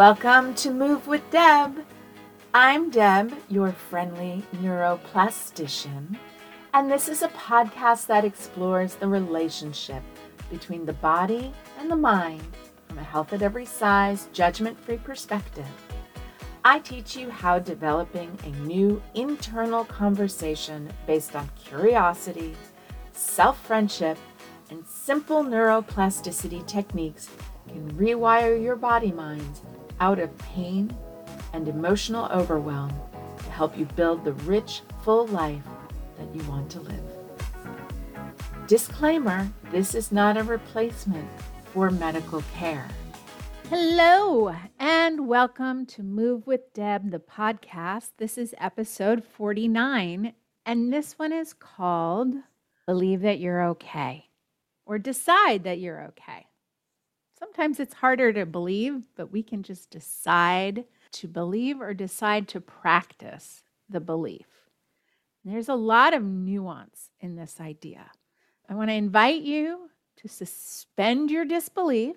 Welcome to Move with Deb. I'm Deb, your friendly neuroplastician, and this is a podcast that explores the relationship between the body and the mind from a health at every size, judgment free perspective. I teach you how developing a new internal conversation based on curiosity, self friendship, and simple neuroplasticity techniques can rewire your body mind out of pain and emotional overwhelm to help you build the rich, full life that you want to live. Disclaimer this is not a replacement for medical care. Hello, and welcome to Move with Deb, the podcast. This is episode 49, and this one is called Believe That You're Okay or Decide That You're Okay. Sometimes it's harder to believe, but we can just decide to believe or decide to practice the belief. there's a lot of nuance in this idea. I want to invite you to suspend your disbelief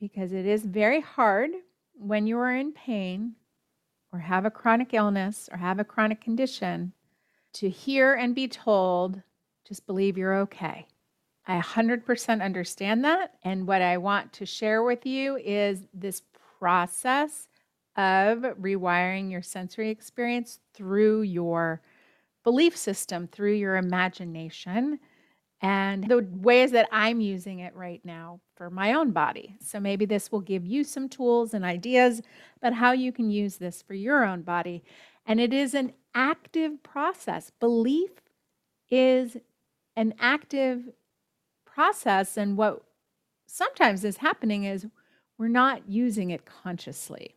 because it is very hard when you are in pain or have a chronic illness or have a chronic condition to hear and be told, just believe you're okay. I 100% understand that. And what I want to share with you is this process of rewiring your sensory experience through your belief system, through your imagination, and the ways that I'm using it right now for my own body. So maybe this will give you some tools and ideas about how you can use this for your own body. And it is an active process. Belief is an active process. And what sometimes is happening is we're not using it consciously.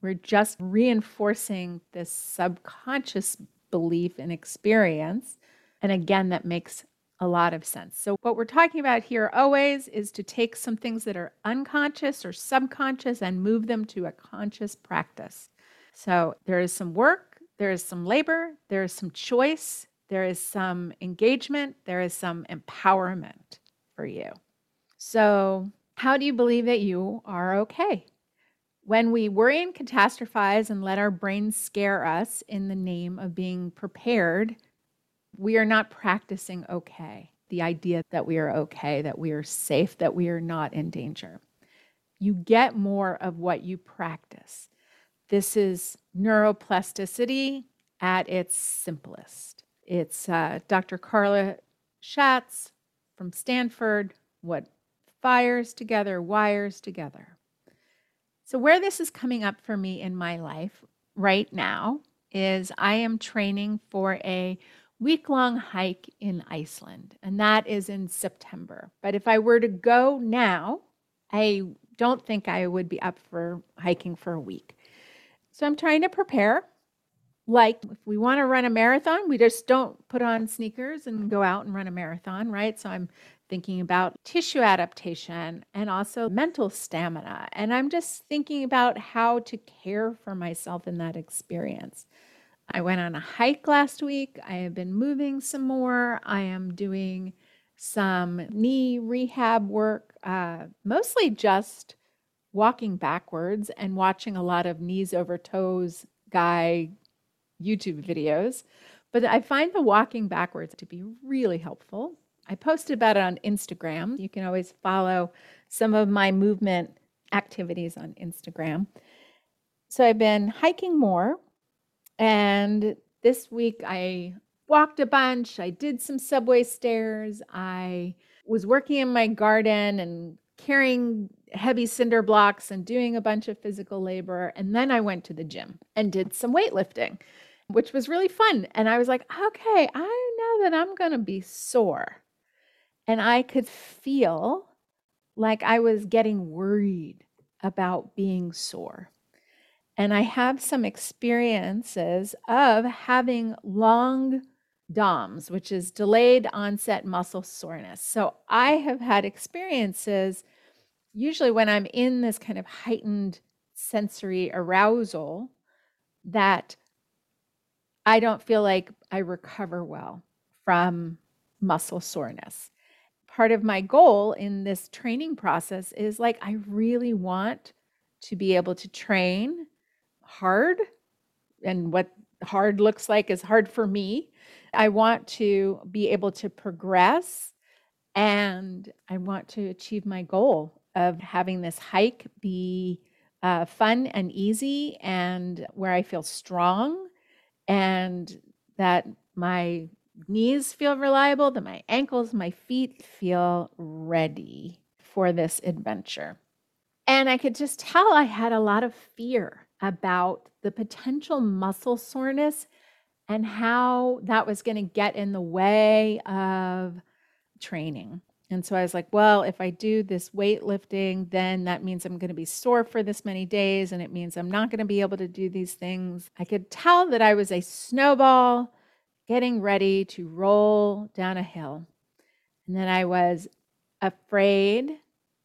We're just reinforcing this subconscious belief and experience. And again, that makes a lot of sense. So, what we're talking about here always is to take some things that are unconscious or subconscious and move them to a conscious practice. So, there is some work, there is some labor, there is some choice, there is some engagement, there is some empowerment for you. So, how do you believe that you are okay? When we worry and catastrophize and let our brains scare us in the name of being prepared, we are not practicing okay. The idea that we are okay, that we are safe, that we are not in danger. You get more of what you practice. This is neuroplasticity at its simplest. It's uh, Dr. Carla Shatz from Stanford, what fires together, wires together. So, where this is coming up for me in my life right now is I am training for a week long hike in Iceland, and that is in September. But if I were to go now, I don't think I would be up for hiking for a week. So, I'm trying to prepare like if we want to run a marathon, we just don't put on sneakers and go out and run a marathon, right? So I'm thinking about tissue adaptation and also mental stamina. And I'm just thinking about how to care for myself in that experience. I went on a hike last week. I have been moving some more. I am doing some knee rehab work, uh, mostly just walking backwards and watching a lot of knees over toes guy YouTube videos, but I find the walking backwards to be really helpful. I posted about it on Instagram. You can always follow some of my movement activities on Instagram. So I've been hiking more, and this week I walked a bunch. I did some subway stairs. I was working in my garden and carrying heavy cinder blocks and doing a bunch of physical labor. And then I went to the gym and did some weightlifting which was really fun. And I was like, okay, I know that I'm going to be sore. And I could feel like I was getting worried about being sore. And I have some experiences of having long DOMS, which is delayed onset muscle soreness. So I have had experiences, usually when I'm in this kind of heightened sensory arousal, that I don't feel like I recover well from muscle soreness. Part of my goal in this training process is like, I really want to be able to train hard. And what hard looks like is hard for me. I want to be able to progress and I want to achieve my goal of having this hike be uh, fun and easy and where I feel strong and that my knees feel reliable, that my ankles, my feet feel ready for this adventure. And I could just tell I had a lot of fear about the potential muscle soreness and how that was going to get in the way of training. And so I was like, well, if I do this weightlifting, then that means I'm going to be sore for this many days and it means I'm not going to be able to do these things. I could tell that I was a snowball getting ready to roll down a hill. And then I was afraid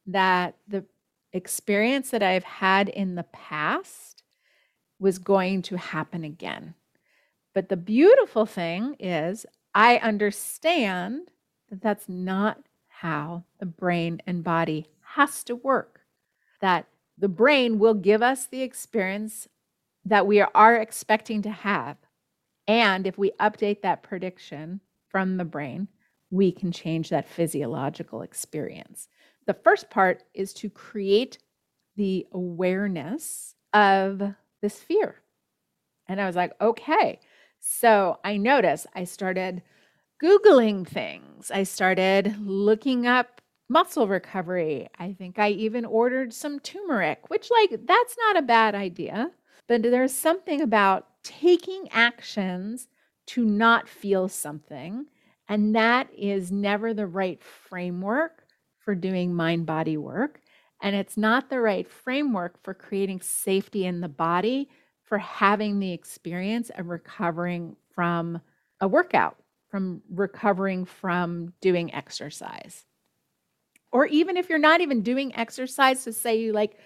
that the experience that I've had in the past was going to happen again. But the beautiful thing is, I understand that that's not how the brain and body has to work. That the brain will give us the experience that we are expecting to have. And if we update that prediction from the brain, we can change that physiological experience. The first part is to create the awareness of this fear. And I was like, okay. So I noticed I started Googling things. I started looking up muscle recovery. I think I even ordered some turmeric, which, like, that's not a bad idea. But there's something about taking actions to not feel something. And that is never the right framework for doing mind body work. And it's not the right framework for creating safety in the body for having the experience of recovering from a workout from recovering from doing exercise. Or even if you're not even doing exercise, so say you like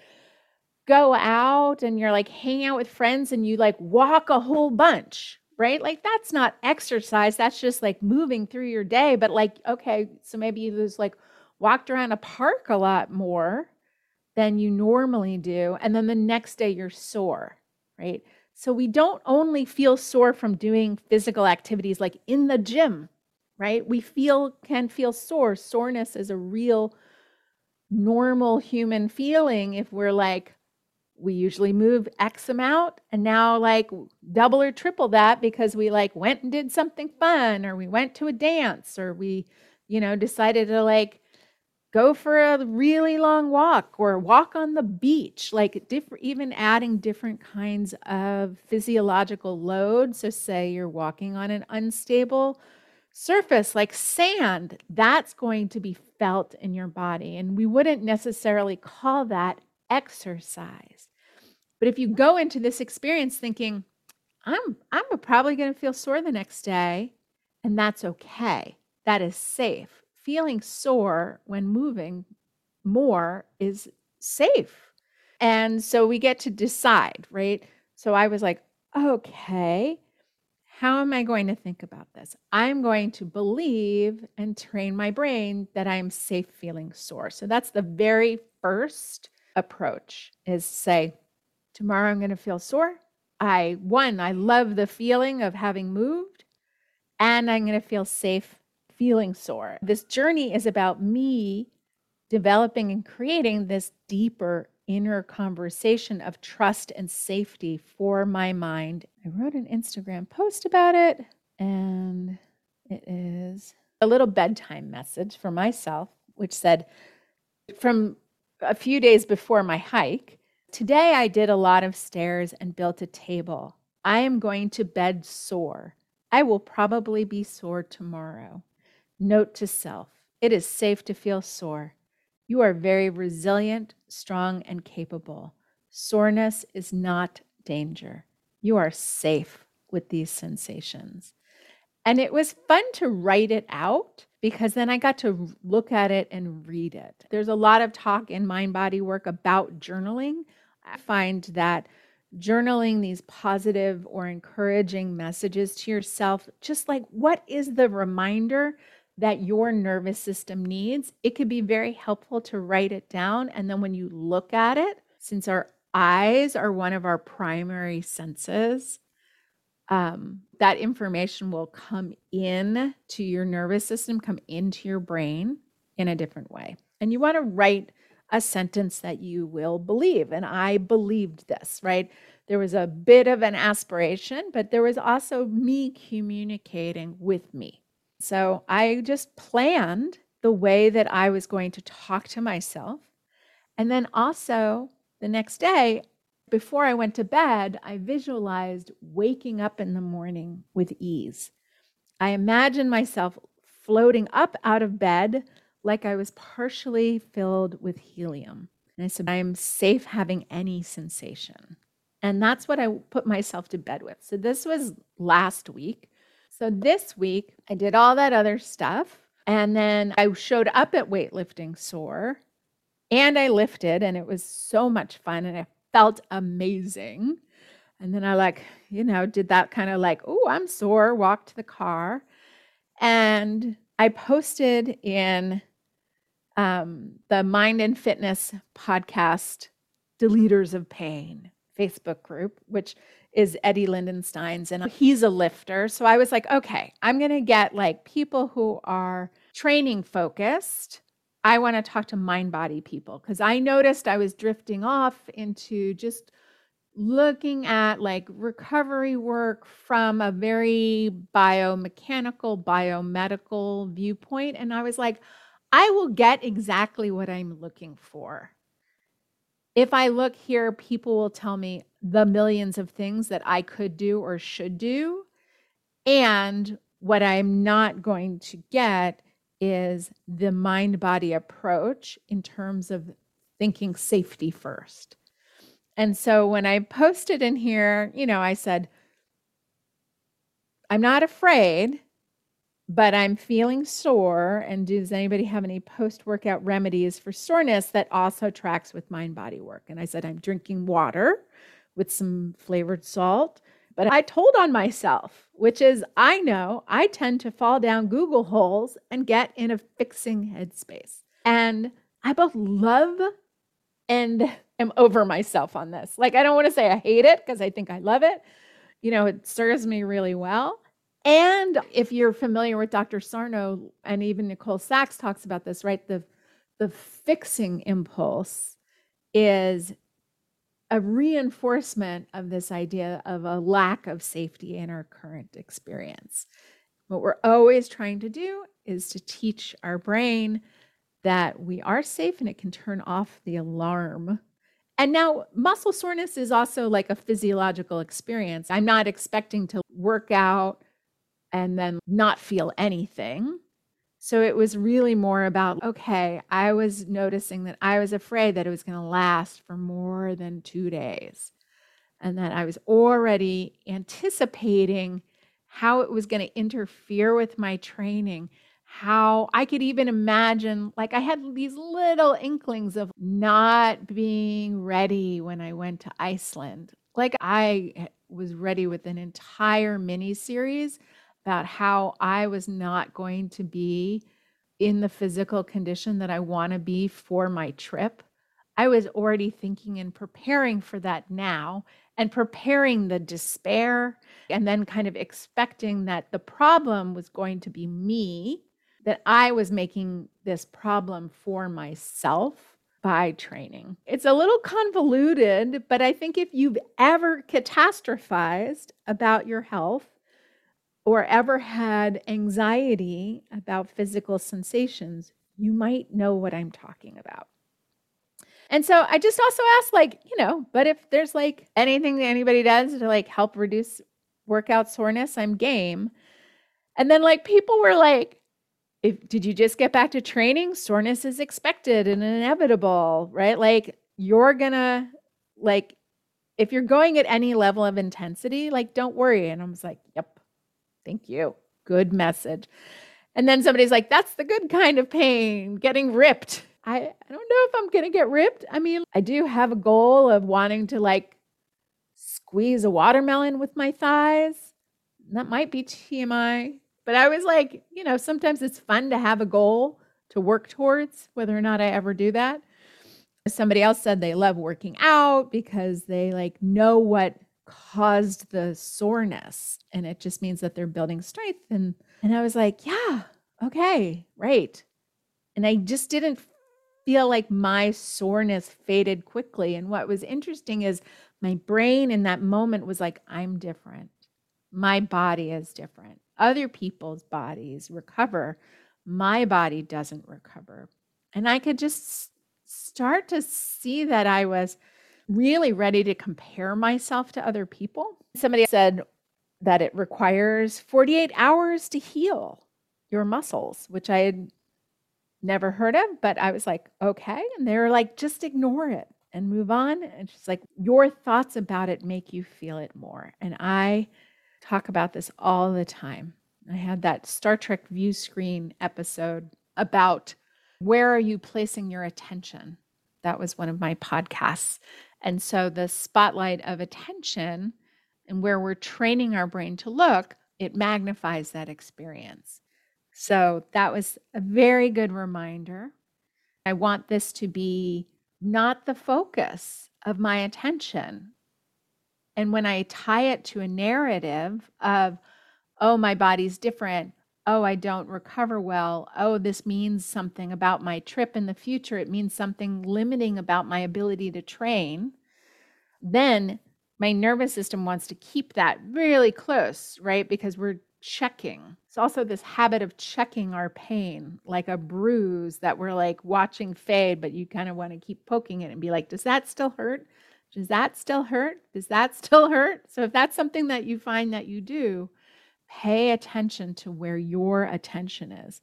go out and you're like hang out with friends and you like walk a whole bunch, right? Like that's not exercise, that's just like moving through your day. But like, okay, so maybe you just like walked around a park a lot more than you normally do. And then the next day you're sore, right? So we don't only feel sore from doing physical activities like in the gym, right? We feel can feel sore. Soreness is a real normal human feeling if we're like we usually move x amount and now like double or triple that because we like went and did something fun or we went to a dance or we you know decided to like go for a really long walk or walk on the beach like different even adding different kinds of physiological load. So say you're walking on an unstable surface like sand that's going to be felt in your body and we wouldn't necessarily call that exercise. But if you go into this experience thinking i'm i'm probably going to feel sore the next day and that's okay. That is safe feeling sore when moving more is safe. And so we get to decide, right? So I was like, okay, how am I going to think about this? I'm going to believe and train my brain that I'm safe feeling sore. So that's the very first approach is say, tomorrow I'm going to feel sore. I one, I love the feeling of having moved and I'm going to feel safe feeling sore. This journey is about me developing and creating this deeper inner conversation of trust and safety for my mind. I wrote an Instagram post about it, and it is a little bedtime message for myself, which said, from a few days before my hike, today I did a lot of stairs and built a table. I am going to bed sore. I will probably be sore tomorrow. Note to self it is safe to feel sore. You are very resilient, strong, and capable. Soreness is not danger. You are safe with these sensations. And it was fun to write it out because then I got to look at it and read it. There's a lot of talk in mind body work about journaling. I find that journaling these positive or encouraging messages to yourself, just like what is the reminder that your nervous system needs, it could be very helpful to write it down. And then when you look at it, since our eyes are one of our primary senses, um, that information will come in to your nervous system, come into your brain in a different way. And you want to write a sentence that you will believe. And I believed this, right? There was a bit of an aspiration, but there was also me communicating with me. So I just planned the way that I was going to talk to myself. And then also the next day, before I went to bed, I visualized waking up in the morning with ease. I imagined myself floating up out of bed like I was partially filled with helium. And I said, I'm safe having any sensation. And that's what I put myself to bed with. So this was last week. So this week, I did all that other stuff. And then I showed up at weightlifting sore and I lifted, and it was so much fun. And I felt amazing. And then I like, you know, did that kind of like, oh, I'm sore, walked to the car. And I posted in um, the Mind and Fitness podcast, Deleters of Pain Facebook group, which is Eddie Lindenstein's, and he's a lifter. So I was like, okay, I'm going to get like people who are training focused I want to talk to mind body people because I noticed I was drifting off into just looking at like recovery work from a very biomechanical, biomedical viewpoint. And I was like, I will get exactly what I'm looking for. If I look here, people will tell me the millions of things that I could do or should do. And what I'm not going to get is the mind body approach in terms of thinking safety first. And so when I posted in here, you know, I said, I'm not afraid, but I'm feeling sore. And does anybody have any post workout remedies for soreness that also tracks with mind body work? And I said, I'm drinking water with some flavored salt. But I told on myself, which is I know I tend to fall down Google holes and get in a fixing headspace. And I both love and am over myself on this. Like, I don't want to say I hate it because I think I love it. You know, it serves me really well. And if you're familiar with Dr. Sarno and even Nicole Sachs talks about this, right? The the fixing impulse is a reinforcement of this idea of a lack of safety in our current experience. What we're always trying to do is to teach our brain that we are safe and it can turn off the alarm. And now, muscle soreness is also like a physiological experience. I'm not expecting to work out and then not feel anything. So it was really more about okay, I was noticing that I was afraid that it was going to last for more than two days. And that I was already anticipating how it was going to interfere with my training, how I could even imagine, like, I had these little inklings of not being ready when I went to Iceland. Like, I eh, was ready with an entire mini series about how I was not going to be in the physical condition that I want to be for my trip. I was already thinking and preparing for that now and preparing the despair and then kind of expecting that the problem was going to be me, that I was making this problem for myself by training. It's a little convoluted, but I think if you've ever catastrophized about your health, or ever had anxiety about physical sensations, you might know what I'm talking about. And so I just also asked, like, you know, but if there's like anything that anybody does to like help reduce workout soreness, I'm game. And then like people were like, if did you just get back to training? Soreness is expected and inevitable, right? Like you're gonna like if you're going at any level of intensity, like don't worry. And I was like, yep, Thank you. Good message. And then somebody's like, that's the good kind of pain, getting ripped. I, I don't know if I'm going to get ripped. I mean, I do have a goal of wanting to like squeeze a watermelon with my thighs. That might be TMI. But I was like, you know, sometimes it's fun to have a goal to work towards, whether or not I ever do that. Somebody else said they love working out because they like know what caused the soreness and it just means that they're building strength and and I was like, yeah, okay, right. And I just didn't feel like my soreness faded quickly and what was interesting is my brain in that moment was like I'm different. My body is different. Other people's bodies recover. My body doesn't recover. And I could just start to see that I was really ready to compare myself to other people. Somebody said that it requires 48 hours to heal your muscles, which I had never heard of, but I was like, okay. And they were like, just ignore it and move on. And she's like, your thoughts about it make you feel it more. And I talk about this all the time. I had that Star Trek view screen episode about where are you placing your attention? That was one of my podcasts. And so the spotlight of attention and where we're training our brain to look, it magnifies that experience. So that was a very good reminder. I want this to be not the focus of my attention. And when I tie it to a narrative of, oh, my body's different, oh, I don't recover well, oh, this means something about my trip in the future, it means something limiting about my ability to train, then my nervous system wants to keep that really close, right? Because we're checking. It's also this habit of checking our pain, like a bruise that we're like watching fade, but you kind of want to keep poking it and be like, does that still hurt? Does that still hurt? Does that still hurt? So if that's something that you find that you do, Pay attention to where your attention is.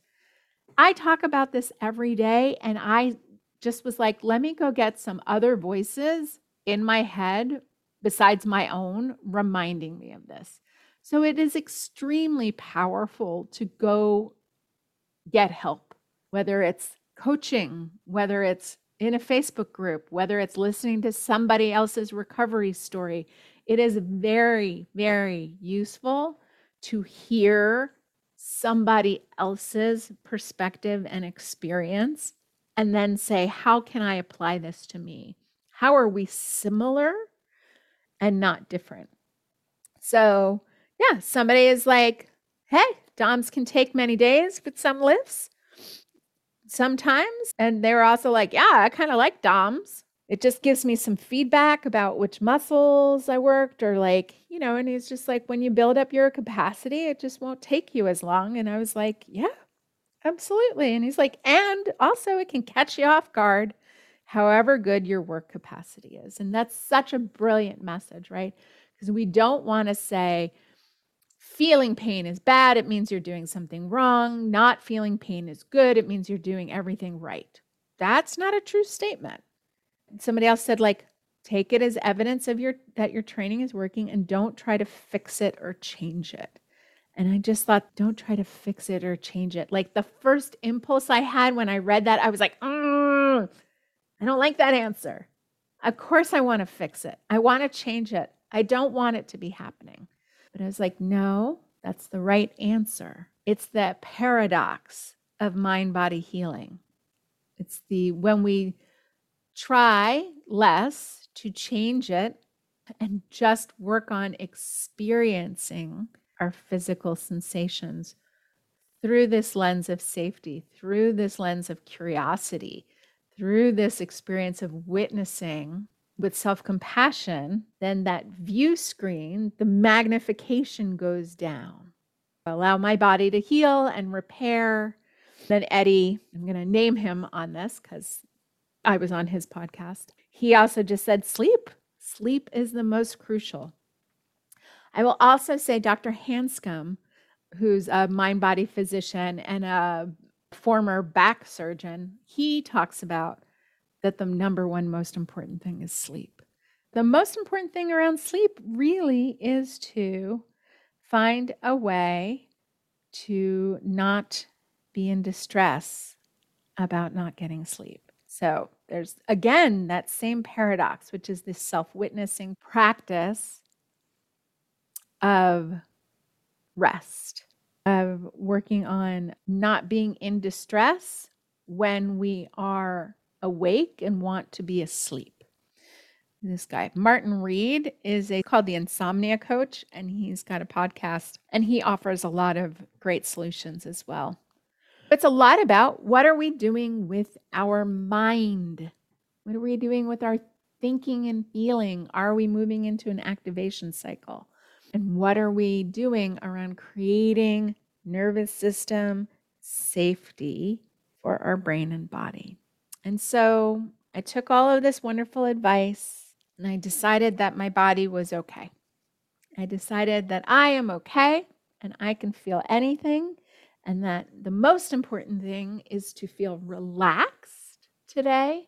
I talk about this every day, and I just was like, let me go get some other voices in my head besides my own reminding me of this. So it is extremely powerful to go get help, whether it's coaching, whether it's in a Facebook group, whether it's listening to somebody else's recovery story. It is very, very useful to hear somebody else's perspective and experience and then say, how can I apply this to me? How are we similar and not different? So, yeah, somebody is like, hey, DOMs can take many days but some lifts sometimes. And they're also like, yeah, I kind of like DOMs it just gives me some feedback about which muscles I worked or like, you know, and he's just like, when you build up your capacity, it just won't take you as long. And I was like, yeah, absolutely. And he's like, and also it can catch you off guard, however good your work capacity is. And that's such a brilliant message, right? Because we don't want to say, feeling pain is bad. It means you're doing something wrong. Not feeling pain is good. It means you're doing everything right. That's not a true statement somebody else said like take it as evidence of your that your training is working and don't try to fix it or change it. And i just thought don't try to fix it or change it. Like the first impulse i had when i read that i was like mm, i don't like that answer. Of course i want to fix it. I want to change it. I don't want it to be happening. But i was like no that's the right answer. It's the paradox of mind body healing. It's the when we try less to change it and just work on experiencing our physical sensations through this lens of safety, through this lens of curiosity, through this experience of witnessing with self compassion, then that view screen, the magnification goes down. Allow my body to heal and repair. Then Eddie, I'm going to name him on this because I was on his podcast. He also just said sleep. Sleep is the most crucial. I will also say Dr. Hanscom, who's a mind body physician and a former back surgeon, he talks about that the number one most important thing is sleep. The most important thing around sleep really is to find a way to not be in distress about not getting sleep. So there's again that same paradox, which is this self witnessing practice of rest, of working on not being in distress when we are awake and want to be asleep. This guy, Martin Reed, is a called the Insomnia Coach, and he's got a podcast and he offers a lot of great solutions as well. It's a lot about what are we doing with our mind? What are we doing with our thinking and feeling? Are we moving into an activation cycle? And what are we doing around creating nervous system safety for our brain and body? And so I took all of this wonderful advice and I decided that my body was okay. I decided that I am okay and I can feel anything, and that the most important thing is to feel relaxed today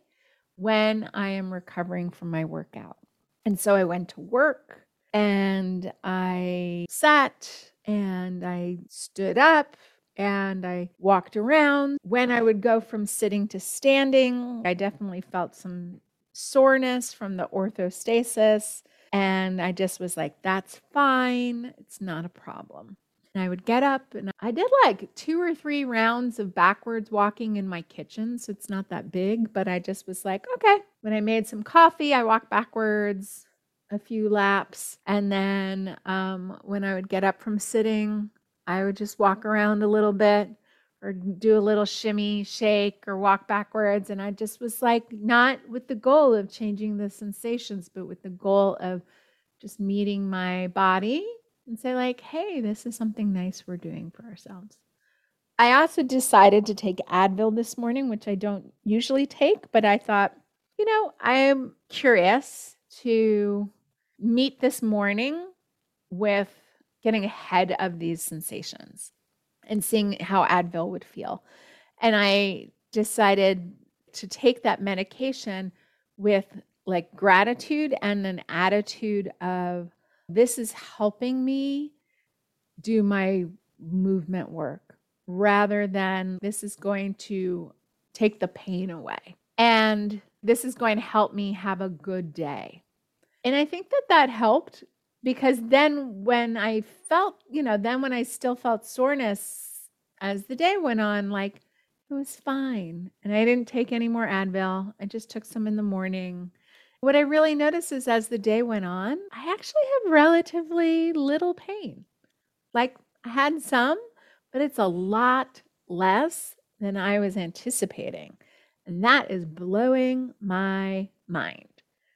when I am recovering from my workout. And so I went to work and I sat and I stood up and I walked around. When I would go from sitting to standing, I definitely felt some soreness from the orthostasis. And I just was like, that's fine. It's not a problem. And I would get up and I did like two or three rounds of backwards walking in my kitchen. So it's not that big, but I just was like, okay. When I made some coffee, I walked backwards a few laps. And then um, when I would get up from sitting, I would just walk around a little bit or do a little shimmy, shake, or walk backwards. And I just was like, not with the goal of changing the sensations, but with the goal of just meeting my body and say, like, hey, this is something nice we're doing for ourselves. I also decided to take Advil this morning, which I don't usually take, but I thought, you know, I'm curious to meet this morning with getting ahead of these sensations and seeing how Advil would feel. And I decided to take that medication with like gratitude and an attitude of this is helping me do my movement work rather than this is going to take the pain away. And this is going to help me have a good day. And I think that that helped because then when I felt, you know, then when I still felt soreness as the day went on, like it was fine. And I didn't take any more Advil. I just took some in the morning. What I really noticed is as the day went on, I actually have relatively little pain. Like I had some, but it's a lot less than I was anticipating. And that is blowing my mind.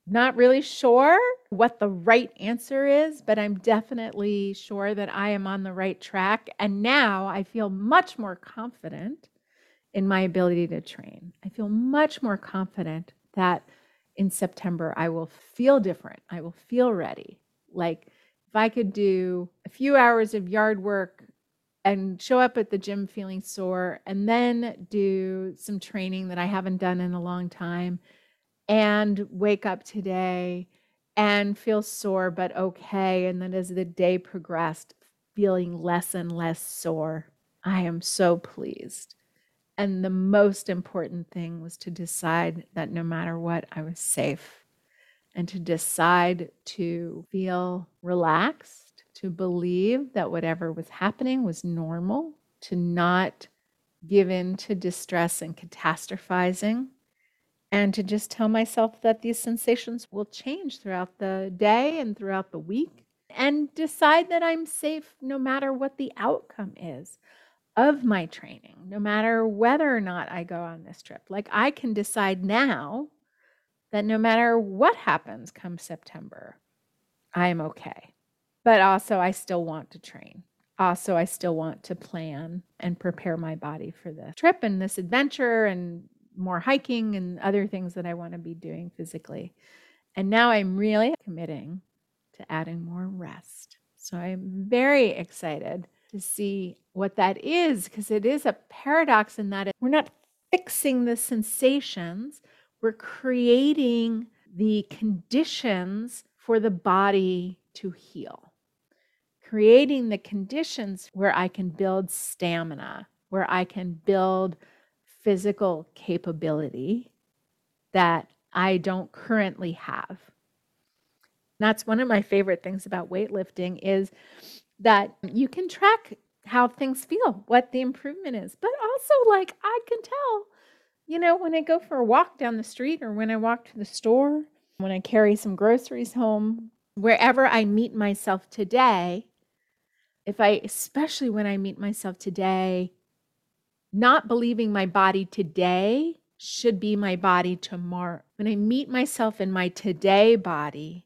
Not really sure what the right answer is, but I'm definitely sure that I am on the right track. And now I feel much more confident in my ability to train. I feel much more confident that in September I will feel different. I will feel ready. Like if I could do a few hours of yard work and show up at the gym feeling sore and then do some training that I haven't done in a long time and wake up today and feel sore but okay. And then as the day progressed, feeling less and less sore. I am so pleased. And the most important thing was to decide that no matter what, I was safe. And to decide to feel relaxed, to believe that whatever was happening was normal, to not give in to distress and catastrophizing, and to just tell myself that these sensations will change throughout the day and throughout the week and decide that I'm safe no matter what the outcome is of my training, no matter whether or not I go on this trip. Like I can decide now that no matter what happens come September, I am okay. But also, I still want to train. Also, I still want to plan and prepare my body for the trip and this adventure and more hiking and other things that I want to be doing physically. And now I'm really committing to adding more rest. So I'm very excited to see what that is because it is a paradox in that we're not fixing the sensations, we're creating the conditions for the body to heal. Creating the conditions where I can build stamina, where I can build physical capability that I don't currently have. That's one of my favorite things about weightlifting is that you can track how things feel, what the improvement is. But also like I can tell you know, when I go for a walk down the street or when I walk to the store, when I carry some groceries home, wherever I meet myself today, if I, especially when I meet myself today, not believing my body today should be my body tomorrow. When I meet myself in my today body,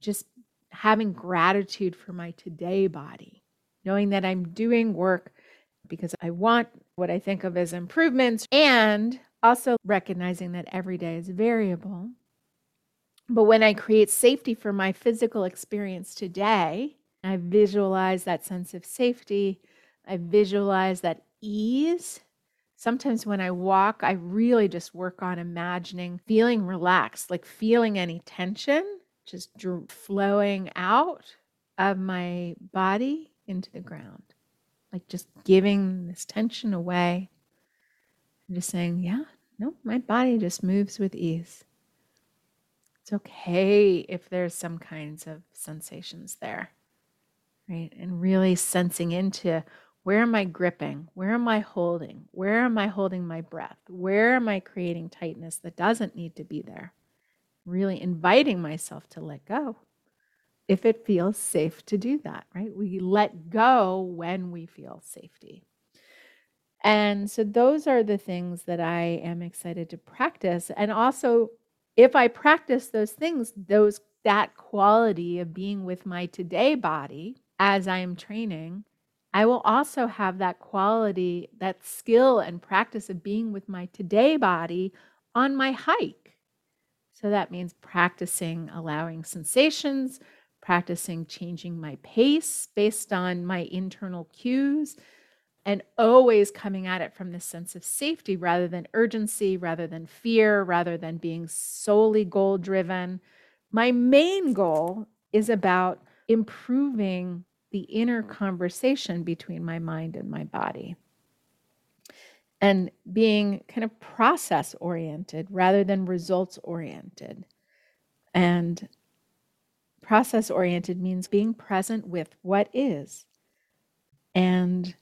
just having gratitude for my today body, knowing that I'm doing work because I want what I think of as improvements, and also recognizing that every day is variable. But when I create safety for my physical experience today, I visualize that sense of safety. I visualize that ease. Sometimes when I walk, I really just work on imagining feeling relaxed, like feeling any tension just flowing out of my body into the ground like just giving this tension away and just saying, yeah, no, my body just moves with ease. It's okay if there's some kinds of sensations there, right? And really sensing into where am I gripping? Where am I holding? Where am I holding my breath? Where am I creating tightness that doesn't need to be there? Really inviting myself to let go if it feels safe to do that, right? We let go when we feel safety. And so those are the things that I am excited to practice. And also, if I practice those things, those that quality of being with my today body as I am training, I will also have that quality, that skill and practice of being with my today body on my hike. So that means practicing allowing sensations, practicing changing my pace based on my internal cues, and always coming at it from this sense of safety rather than urgency, rather than fear, rather than being solely goal driven. My main goal is about improving the inner conversation between my mind and my body and being kind of process oriented rather than results oriented. And Process oriented means being present with what is and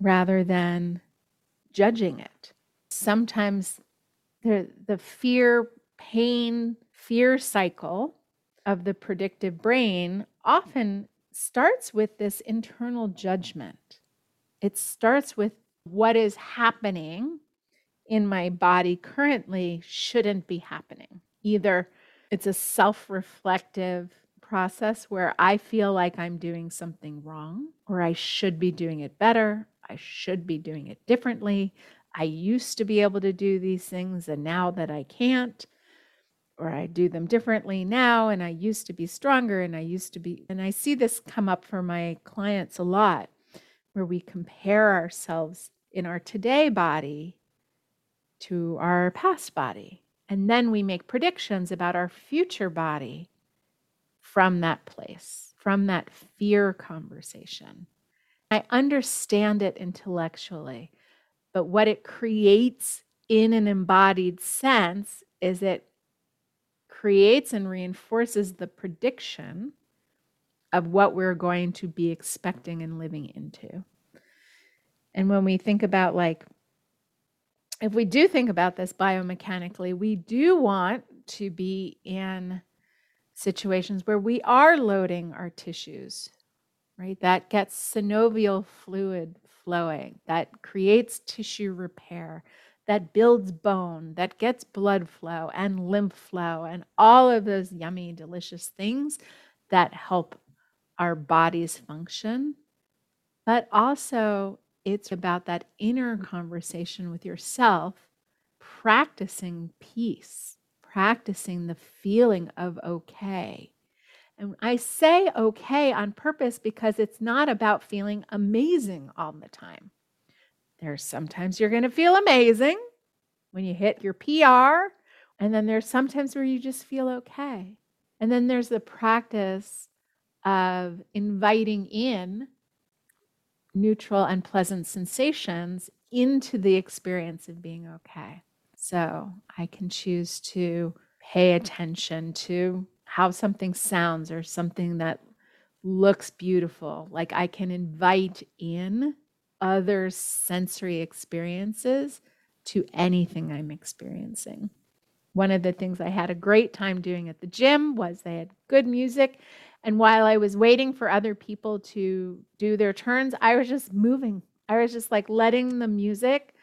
rather than judging it. Sometimes the, the fear, pain, fear cycle of the predictive brain often starts with this internal judgment. It starts with what is happening in my body currently shouldn't be happening. Either it's a self reflective process where I feel like I'm doing something wrong or I should be doing it better. I should be doing it differently. I used to be able to do these things and now that I can't, or I do them differently now and I used to be stronger and I used to be. And I see this come up for my clients a lot where we compare ourselves in our today body to our past body. And then we make predictions about our future body from that place, from that fear conversation. I understand it intellectually, but what it creates in an embodied sense is it creates and reinforces the prediction of what we're going to be expecting and living into. And when we think about like if we do think about this biomechanically, we do want to be in situations where we are loading our tissues, right? That gets synovial fluid flowing, that creates tissue repair, that builds bone, that gets blood flow and lymph flow, and all of those yummy, delicious things that help our bodies function. But also, it's about that inner mm-hmm. conversation with yourself, practicing peace, practicing the feeling of okay. And I say okay on purpose because it's not about feeling amazing all the time. There's sometimes you're going to feel amazing when you hit your PR, and then there's sometimes where you just feel okay. And then there's the practice of inviting in neutral and pleasant sensations into the experience of being okay. So I can choose to pay attention to how something sounds or something that looks beautiful. Like I can invite in other sensory experiences to anything I'm experiencing. One of the things I had a great time doing at the gym was they had good music. And while I was waiting for other people to do their turns, I was just moving. I was just like letting the music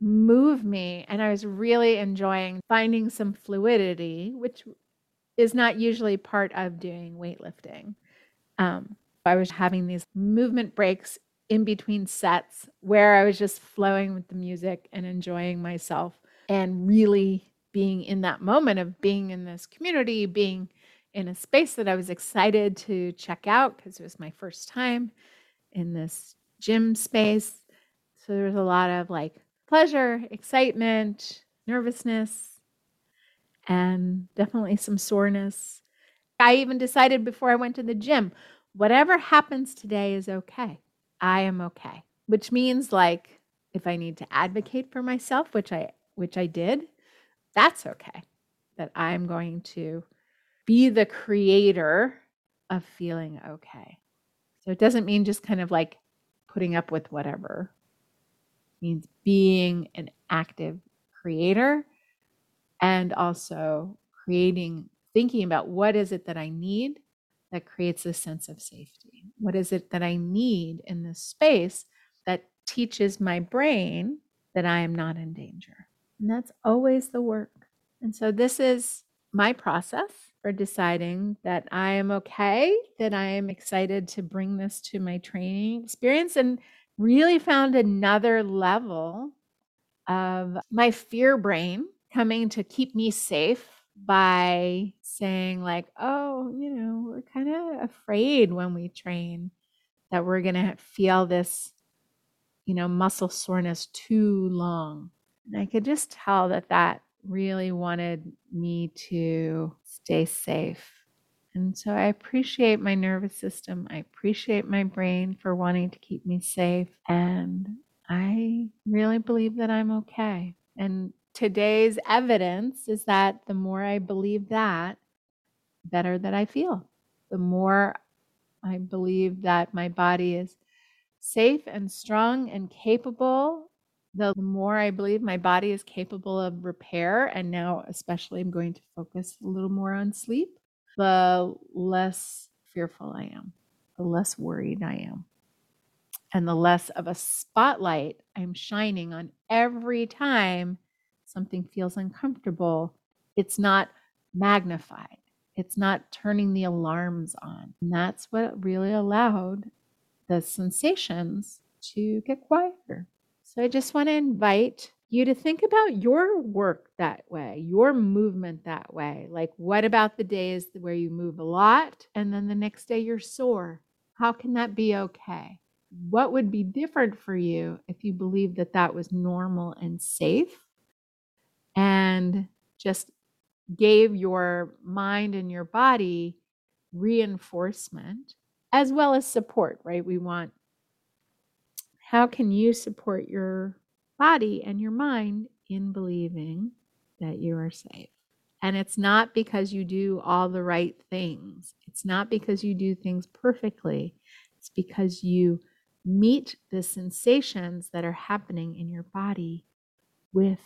move me. And I was really enjoying finding some fluidity, which is not usually part of doing weightlifting. Um, I was having these movement breaks in between sets where I was just flowing with the music and enjoying myself and really being in that moment of being in this community, being in a space that I was excited to check out because it was my first time in this gym space. So there was a lot of like pleasure, excitement, nervousness, and definitely some soreness. I even decided before I went to the gym, whatever happens today is okay. I am okay. Which means like if I need to advocate for myself, which I which I did, that's okay. That I'm going to be the creator of feeling okay. So it doesn't mean just kind of like putting up with whatever. It means being an active creator and also creating thinking about what is it that I need that creates a sense of safety? What is it that I need in this space that teaches my brain that I am not in danger? And that's always the work. And so this is my process for deciding that I am okay, that I am excited to bring this to my training experience and really found another level of my fear brain coming to keep me safe by saying like oh you know we're kind of afraid when we train that we're going to feel this you know muscle soreness too long. And i could just tell that that really wanted me to stay safe. And so i appreciate my nervous system. I appreciate my brain for wanting to keep me safe. And i really believe that i'm okay. And today's evidence is that the more I believe that, better that I feel. The more I believe that my body is safe and strong and capable, the more I believe my body is capable of repair. And now, especially, I'm going to focus a little more on sleep, the less fearful I am, the less worried I am. And the less of a spotlight I'm shining on every time something feels uncomfortable, it's not magnified. It's not turning the alarms on. And that's what really allowed the sensations to get quieter. So I just want to invite you to think about your work that way, your movement that way. Like, what about the days where you move a lot and then the next day you're sore? How can that be okay? What would be different for you if you believed that that was normal and safe and just gave your mind and your body reinforcement as well as support, right? We want how can you support your body and your mind in believing that you are safe? And it's not because you do all the right things. It's not because you do things perfectly. It's because you meet the sensations that are happening in your body with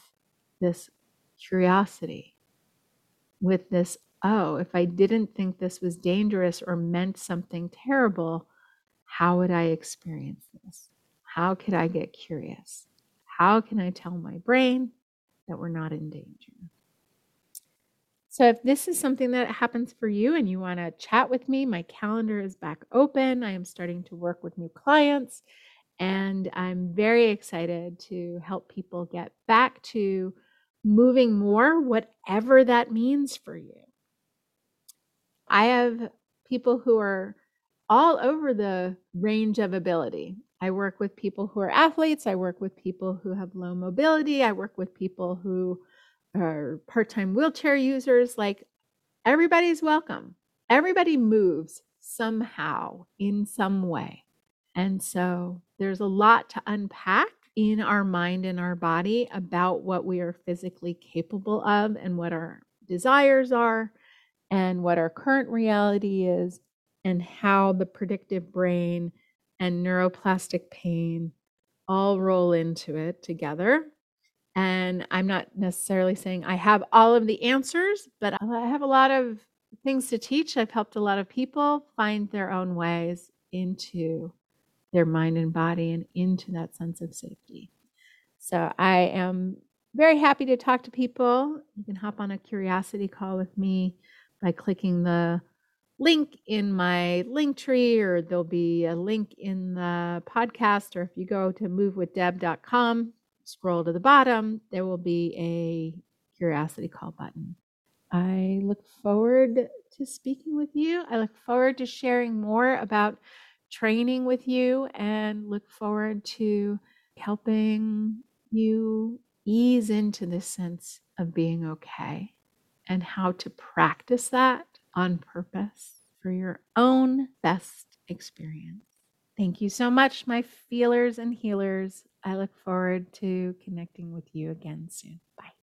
this curiosity with this oh, if I didn't think this was dangerous or meant something terrible, how would I experience this? How could I get curious? How can I tell my brain that we're not in danger? So, if this is something that happens for you and you want to chat with me, my calendar is back open. I am starting to work with new clients, and I'm very excited to help people get back to moving more, whatever that means for you. I have people who are all over the range of ability. I work with people who are athletes. I work with people who have low mobility. I work with people who are part time wheelchair users. Like everybody's welcome. Everybody moves somehow in some way. And so there's a lot to unpack in our mind and our body about what we are physically capable of and what our desires are and what our current reality is and how the predictive brain and neuroplastic pain all roll into it together And I'm not necessarily saying I have all of the answers, but I have a lot of things to teach. I've helped a lot of people find their own ways into their mind and body and into that sense of safety. So I am very happy to talk to people. You can hop on a curiosity call with me by clicking the link in my link tree, or there'll be a link in the podcast, or if you go to movewithdeb.com, scroll to the bottom, there will be a curiosity call button. I look forward to speaking with you. I look forward to sharing more about training with you and look forward to helping you ease into this sense of being okay and how to practice that on purpose for your own best experience. Thank you so much, my feelers and healers. I look forward to connecting with you again soon.